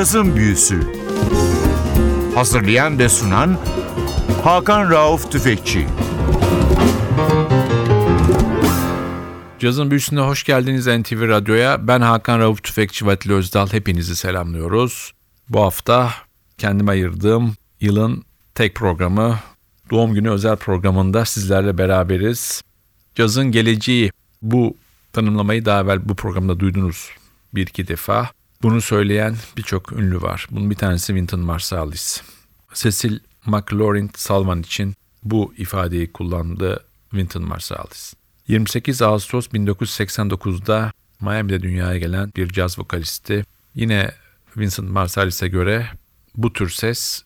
Cazın Büyüsü Hazırlayan ve sunan Hakan Rauf Tüfekçi Cazın Büyüsü'ne hoş geldiniz NTV Radyo'ya. Ben Hakan Rauf Tüfekçi ve Atli Özdal. Hepinizi selamlıyoruz. Bu hafta kendime ayırdığım yılın tek programı doğum günü özel programında sizlerle beraberiz. Cazın geleceği bu tanımlamayı daha evvel bu programda duydunuz bir iki defa. Bunu söyleyen birçok ünlü var. Bunun bir tanesi Wynton Marsalis. Cecil McLaurin Salvan için bu ifadeyi kullandı Wynton Marsalis. 28 Ağustos 1989'da Miami'de dünyaya gelen bir caz vokalisti. Yine Vincent Marsalis'e göre bu tür ses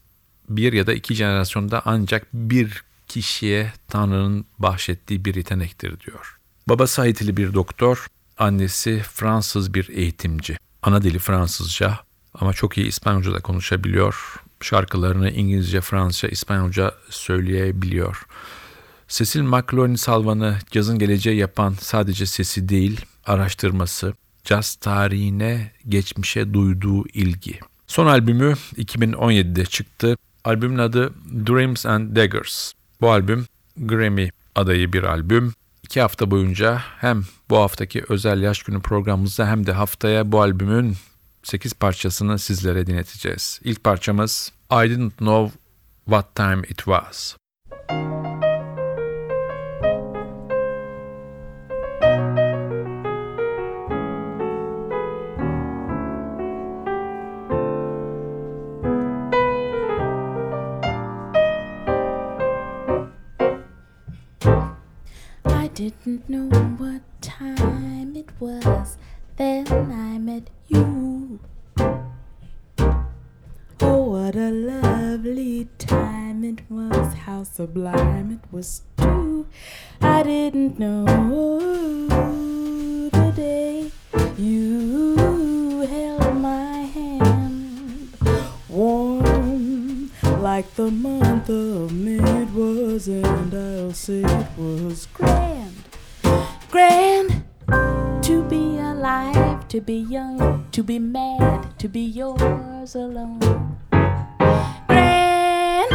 bir ya da iki jenerasyonda ancak bir kişiye Tanrı'nın bahşettiği bir yetenektir diyor. Babası Haitili bir doktor, annesi Fransız bir eğitimci. Ana dili Fransızca ama çok iyi İspanyolca da konuşabiliyor. Şarkılarını İngilizce, Fransızca, İspanyolca söyleyebiliyor. Cecil McLaurin Salvan'ı cazın geleceği yapan sadece sesi değil, araştırması, caz tarihine, geçmişe duyduğu ilgi. Son albümü 2017'de çıktı. Albümün adı Dreams and Daggers. Bu albüm Grammy adayı bir albüm. İki hafta boyunca hem bu haftaki özel yaş günü programımızda hem de haftaya bu albümün 8 parçasını sizlere dinleteceğiz. İlk parçamız I Didn't Know What Time It Was. Like the month of May was, and I'll say it was grand grand to be alive, to be young, to be mad, to be yours alone. Grand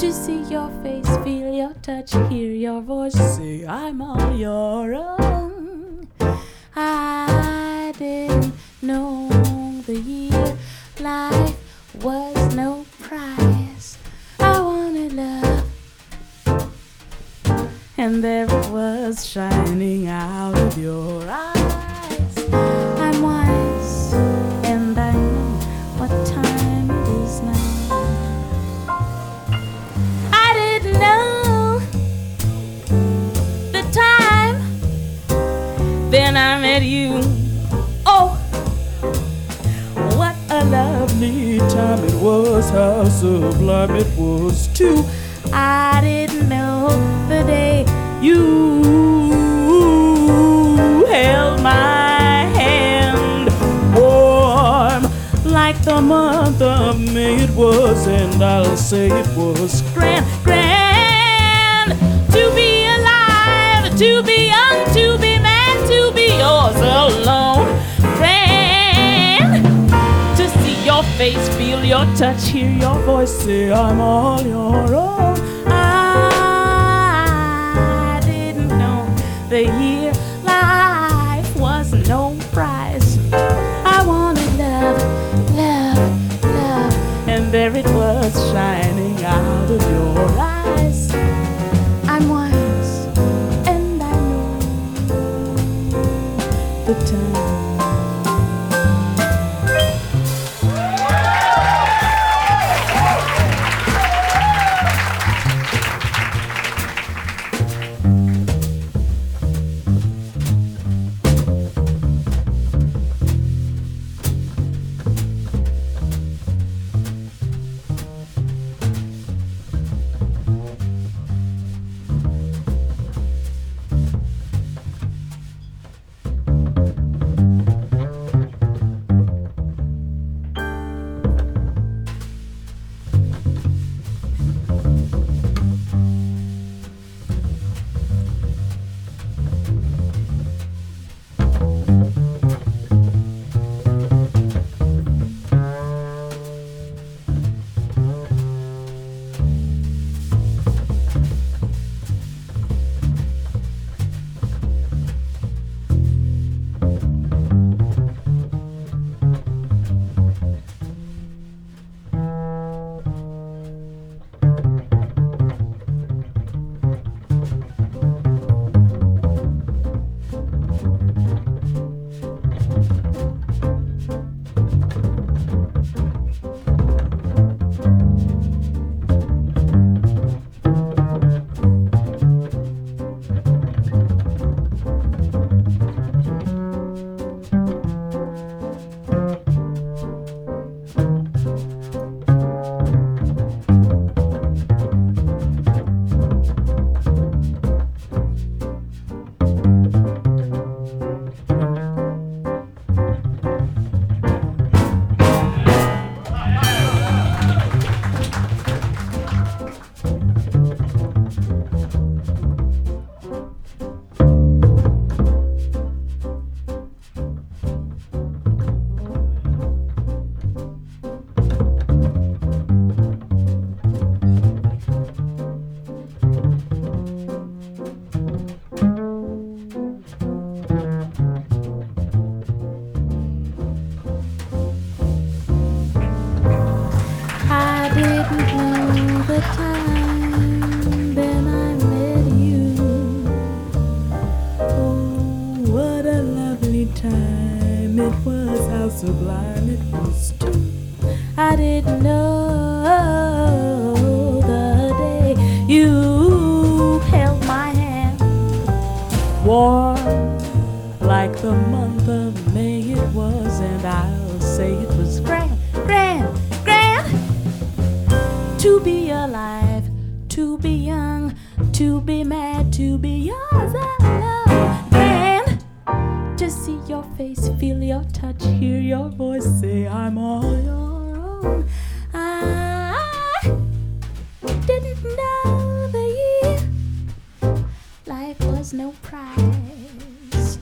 to see your face, feel your touch, hear your voice, say I'm all your own. I didn't know the year life was and there it was shining out of your eyes. I'm wise, and I know what time it is now. I didn't know the time, then I met you. Oh, what a lovely time it was, how sublime it was, too. I didn't know the day you held my hand warm like the month of May it was, and I'll say it was grand, grand to be alive, to be young, to be mad, to be yours alone. Grand to see your face, feel your touch, hear your voice, say I'm all your own. The year your face, feel your touch, hear your voice say, I'm all your own. I didn't know year life was no prize.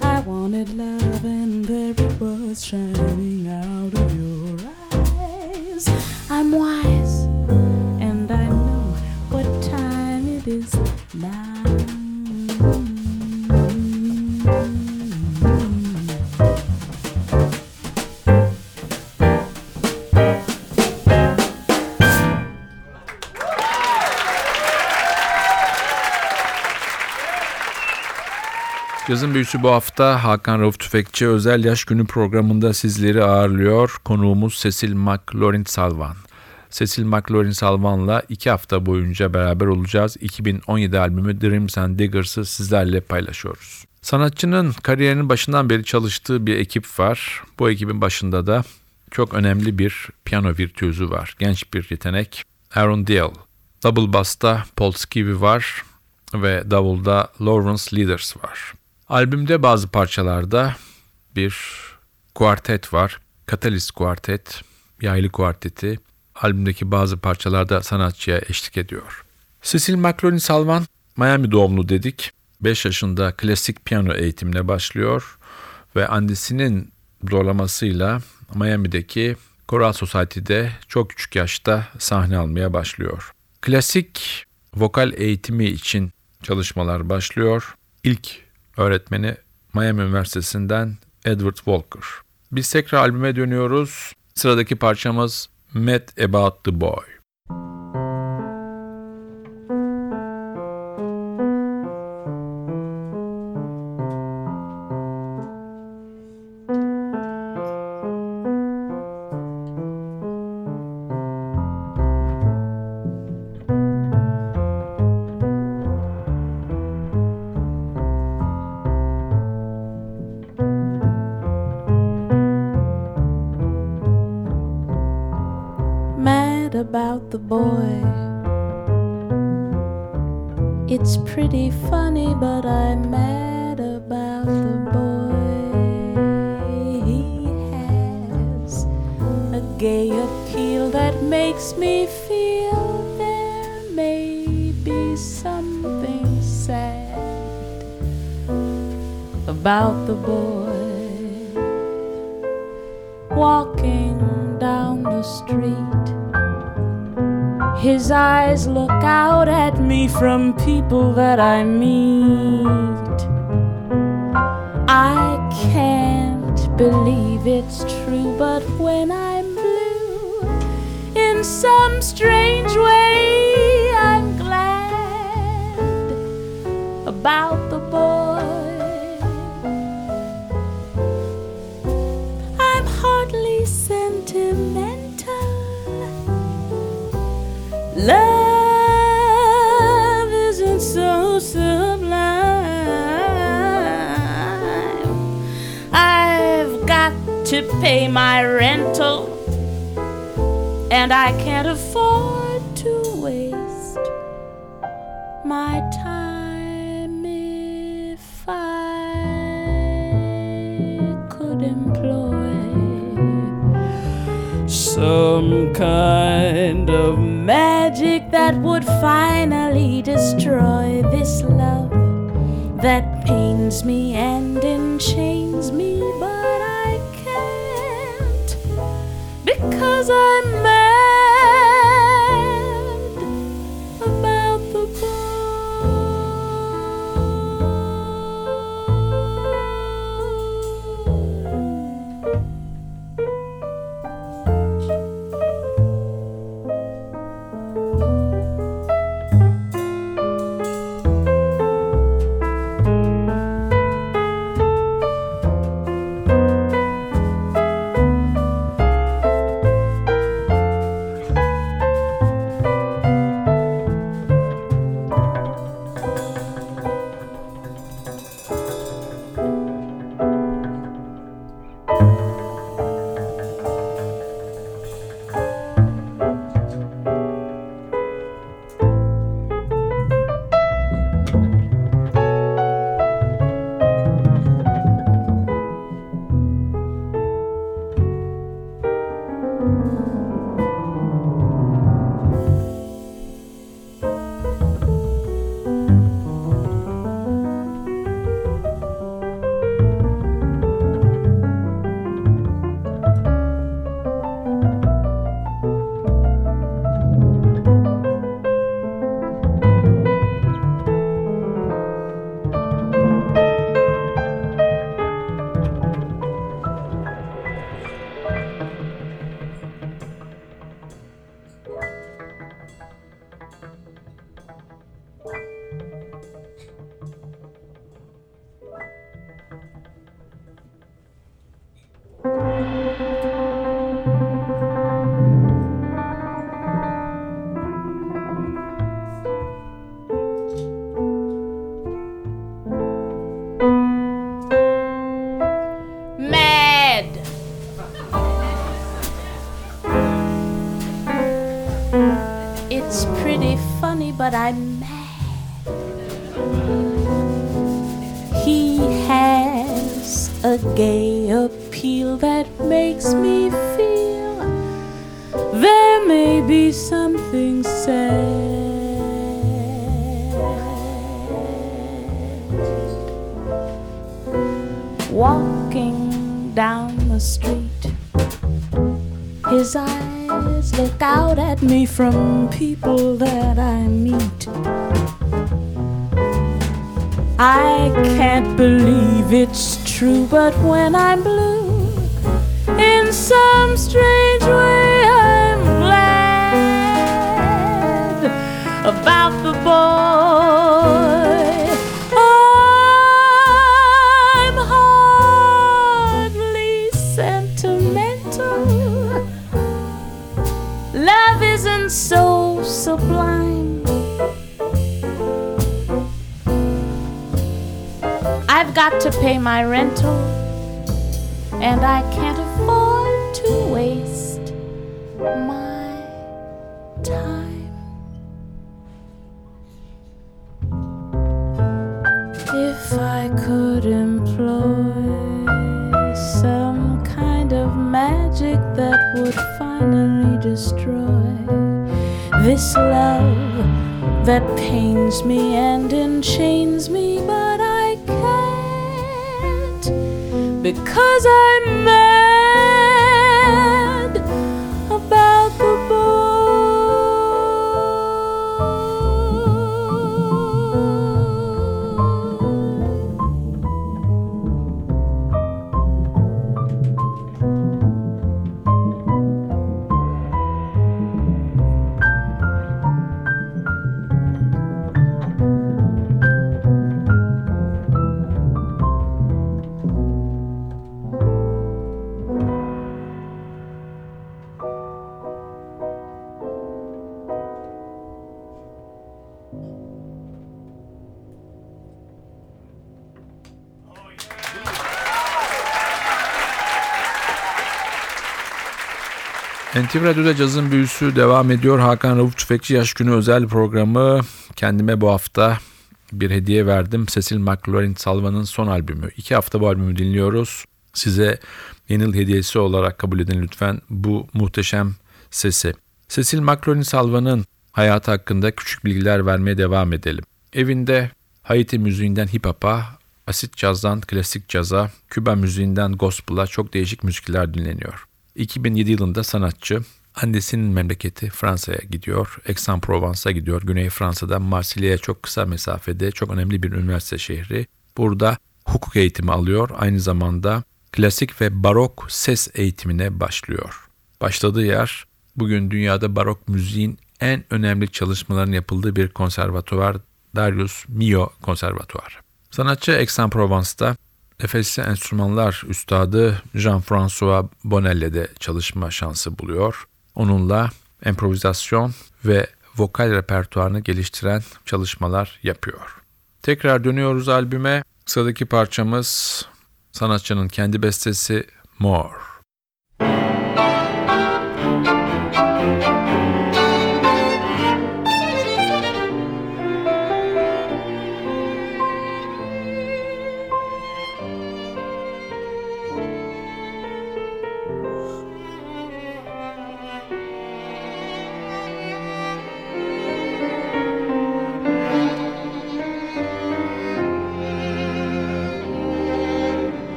I wanted love, and there it was shining out of your eyes. I'm wise, and I know what time it is now. Yazın Büyüsü bu hafta Hakan Rauf Tüfekçi özel yaş günü programında sizleri ağırlıyor. Konuğumuz Cecil McLaurin Salvan. Cecil McLaurin Salvan'la iki hafta boyunca beraber olacağız. 2017 albümü Dreams and Diggers'ı sizlerle paylaşıyoruz. Sanatçının kariyerinin başından beri çalıştığı bir ekip var. Bu ekibin başında da çok önemli bir piyano virtüözü var. Genç bir yetenek Aaron Deal. Double bass'ta Paul Skivy var ve davulda Lawrence Leaders var. Albümde bazı parçalarda bir kuartet var. Catalyst kuartet, yaylı kuarteti. Albümdeki bazı parçalarda sanatçıya eşlik ediyor. Cecil McLaurin Salvan, Miami doğumlu dedik. 5 yaşında klasik piyano eğitimine başlıyor ve annesinin zorlamasıyla Miami'deki Choral Society'de çok küçük yaşta sahne almaya başlıyor. Klasik vokal eğitimi için çalışmalar başlıyor. İlk öğretmeni Miami Üniversitesi'nden Edward Walker. Biz tekrar albüme dönüyoruz. Sıradaki parçamız Met About the Boy. Funny, but I'm mad about the boy. He has a gay appeal that makes me feel there may be something sad about the boy walking down the street. His eyes look out at me from people that I meet. I can't believe it's true, but when I'm blue, in some strange way, I'm glad about Love isn't so sublime. I've got to pay my rental, and I can't afford to waste my time if I could employ some kind that would finally destroy this love that pains me and enchains me, but I can't because I'm down the street, his eyes look out at me from people that I meet. I can't believe it's true, but when I'm blue, in some strange way, I'm glad about the boy. Got to pay my rental, and I can't afford to waste my time. If I could employ some kind of magic that would finally destroy this love that pains me and enchains me, because I met. NTV Radyo'da cazın büyüsü devam ediyor. Hakan Rauf Tüfekçi Yaş Günü özel programı. Kendime bu hafta bir hediye verdim. Cecil McLaurin Salva'nın son albümü. İki hafta bu albümü dinliyoruz. Size yeni hediyesi olarak kabul edin lütfen bu muhteşem sesi. Cecil McLaurin Salva'nın hayatı hakkında küçük bilgiler vermeye devam edelim. Evinde Haiti müziğinden hip hop'a, asit cazdan klasik caza, Küba müziğinden gospel'a çok değişik müzikler dinleniyor. 2007 yılında sanatçı annesinin memleketi Fransa'ya gidiyor. Aix-en-Provence'a gidiyor. Güney Fransa'dan Marsilya'ya çok kısa mesafede çok önemli bir üniversite şehri. Burada hukuk eğitimi alıyor. Aynı zamanda klasik ve barok ses eğitimine başlıyor. Başladığı yer bugün dünyada barok müziğin en önemli çalışmaların yapıldığı bir konservatuvar Darius Milhaud Konservatuvarı. Sanatçı Aix-en-Provence'da nefesli enstrümanlar üstadı Jean-François Bonnel'le de çalışma şansı buluyor. Onunla improvizasyon ve vokal repertuarını geliştiren çalışmalar yapıyor. Tekrar dönüyoruz albüme. Sıradaki parçamız sanatçının kendi bestesi More.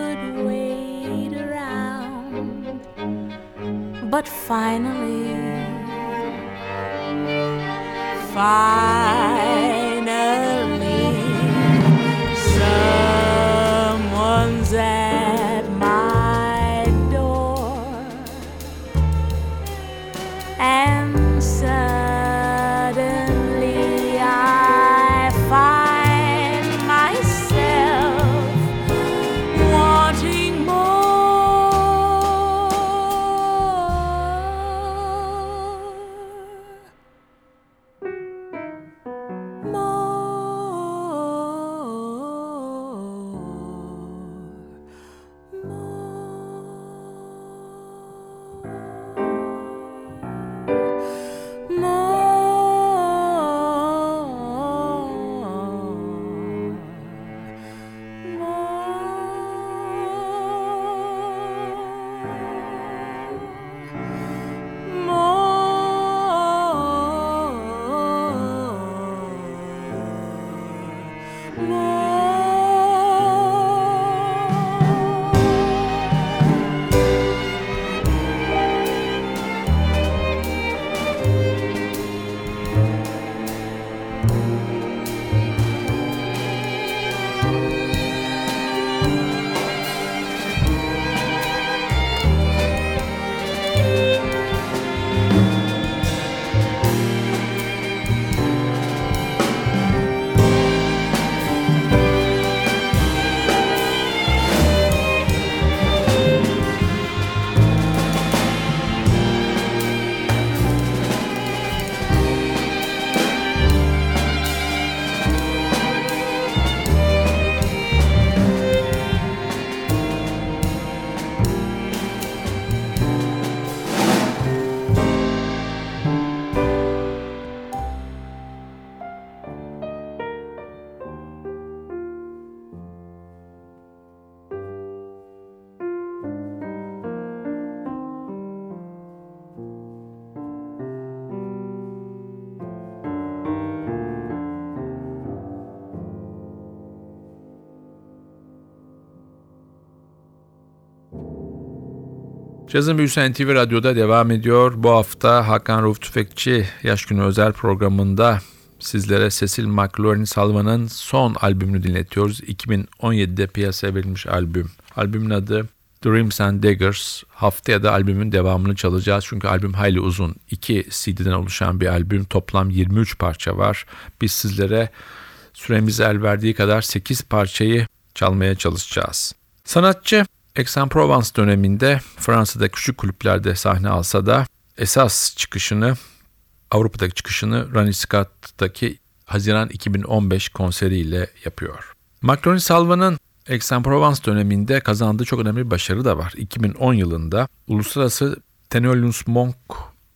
Could wait around, but finally. Finally, Cazın Büyüsü NTV Radyo'da devam ediyor. Bu hafta Hakan Rauf Tüfekçi Yaş Günü özel programında sizlere Cecil McLaurin Salva'nın son albümünü dinletiyoruz. 2017'de piyasaya verilmiş albüm. Albümün adı Dreams and Daggers. Haftaya da albümün devamını çalacağız. Çünkü albüm hayli uzun. İki CD'den oluşan bir albüm. Toplam 23 parça var. Biz sizlere süremiz el verdiği kadar 8 parçayı çalmaya çalışacağız. Sanatçı Aix-en-Provence döneminde Fransa'da küçük kulüplerde sahne alsa da esas çıkışını Avrupa'daki çıkışını Ronnie Scott'taki Haziran 2015 konseriyle yapıyor. McLaurin Salva'nın Aix-en-Provence döneminde kazandığı çok önemli bir başarı da var. 2010 yılında Uluslararası Thelonious Monk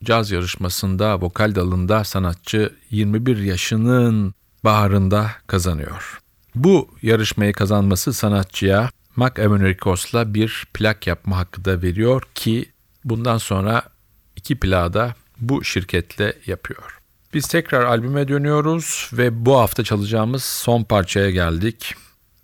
caz yarışmasında vokal dalında sanatçı 21 yaşının baharında kazanıyor. Bu yarışmayı kazanması sanatçıya Mac Americos'la bir plak yapma hakkı da veriyor ki bundan sonra iki plağı da bu şirketle yapıyor. Biz tekrar albüme dönüyoruz ve bu hafta çalacağımız son parçaya geldik.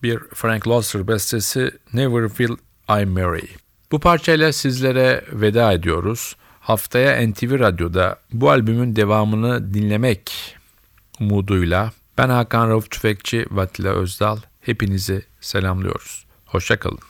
Bir Frank Loesser bestesi Never Will I Marry. Bu parçayla sizlere veda ediyoruz. Haftaya NTV Radyo'da bu albümün devamını dinlemek umuduyla ben Hakan Rauf Tüfekçi ve Özdal hepinizi selamlıyoruz. Hoşçakalın.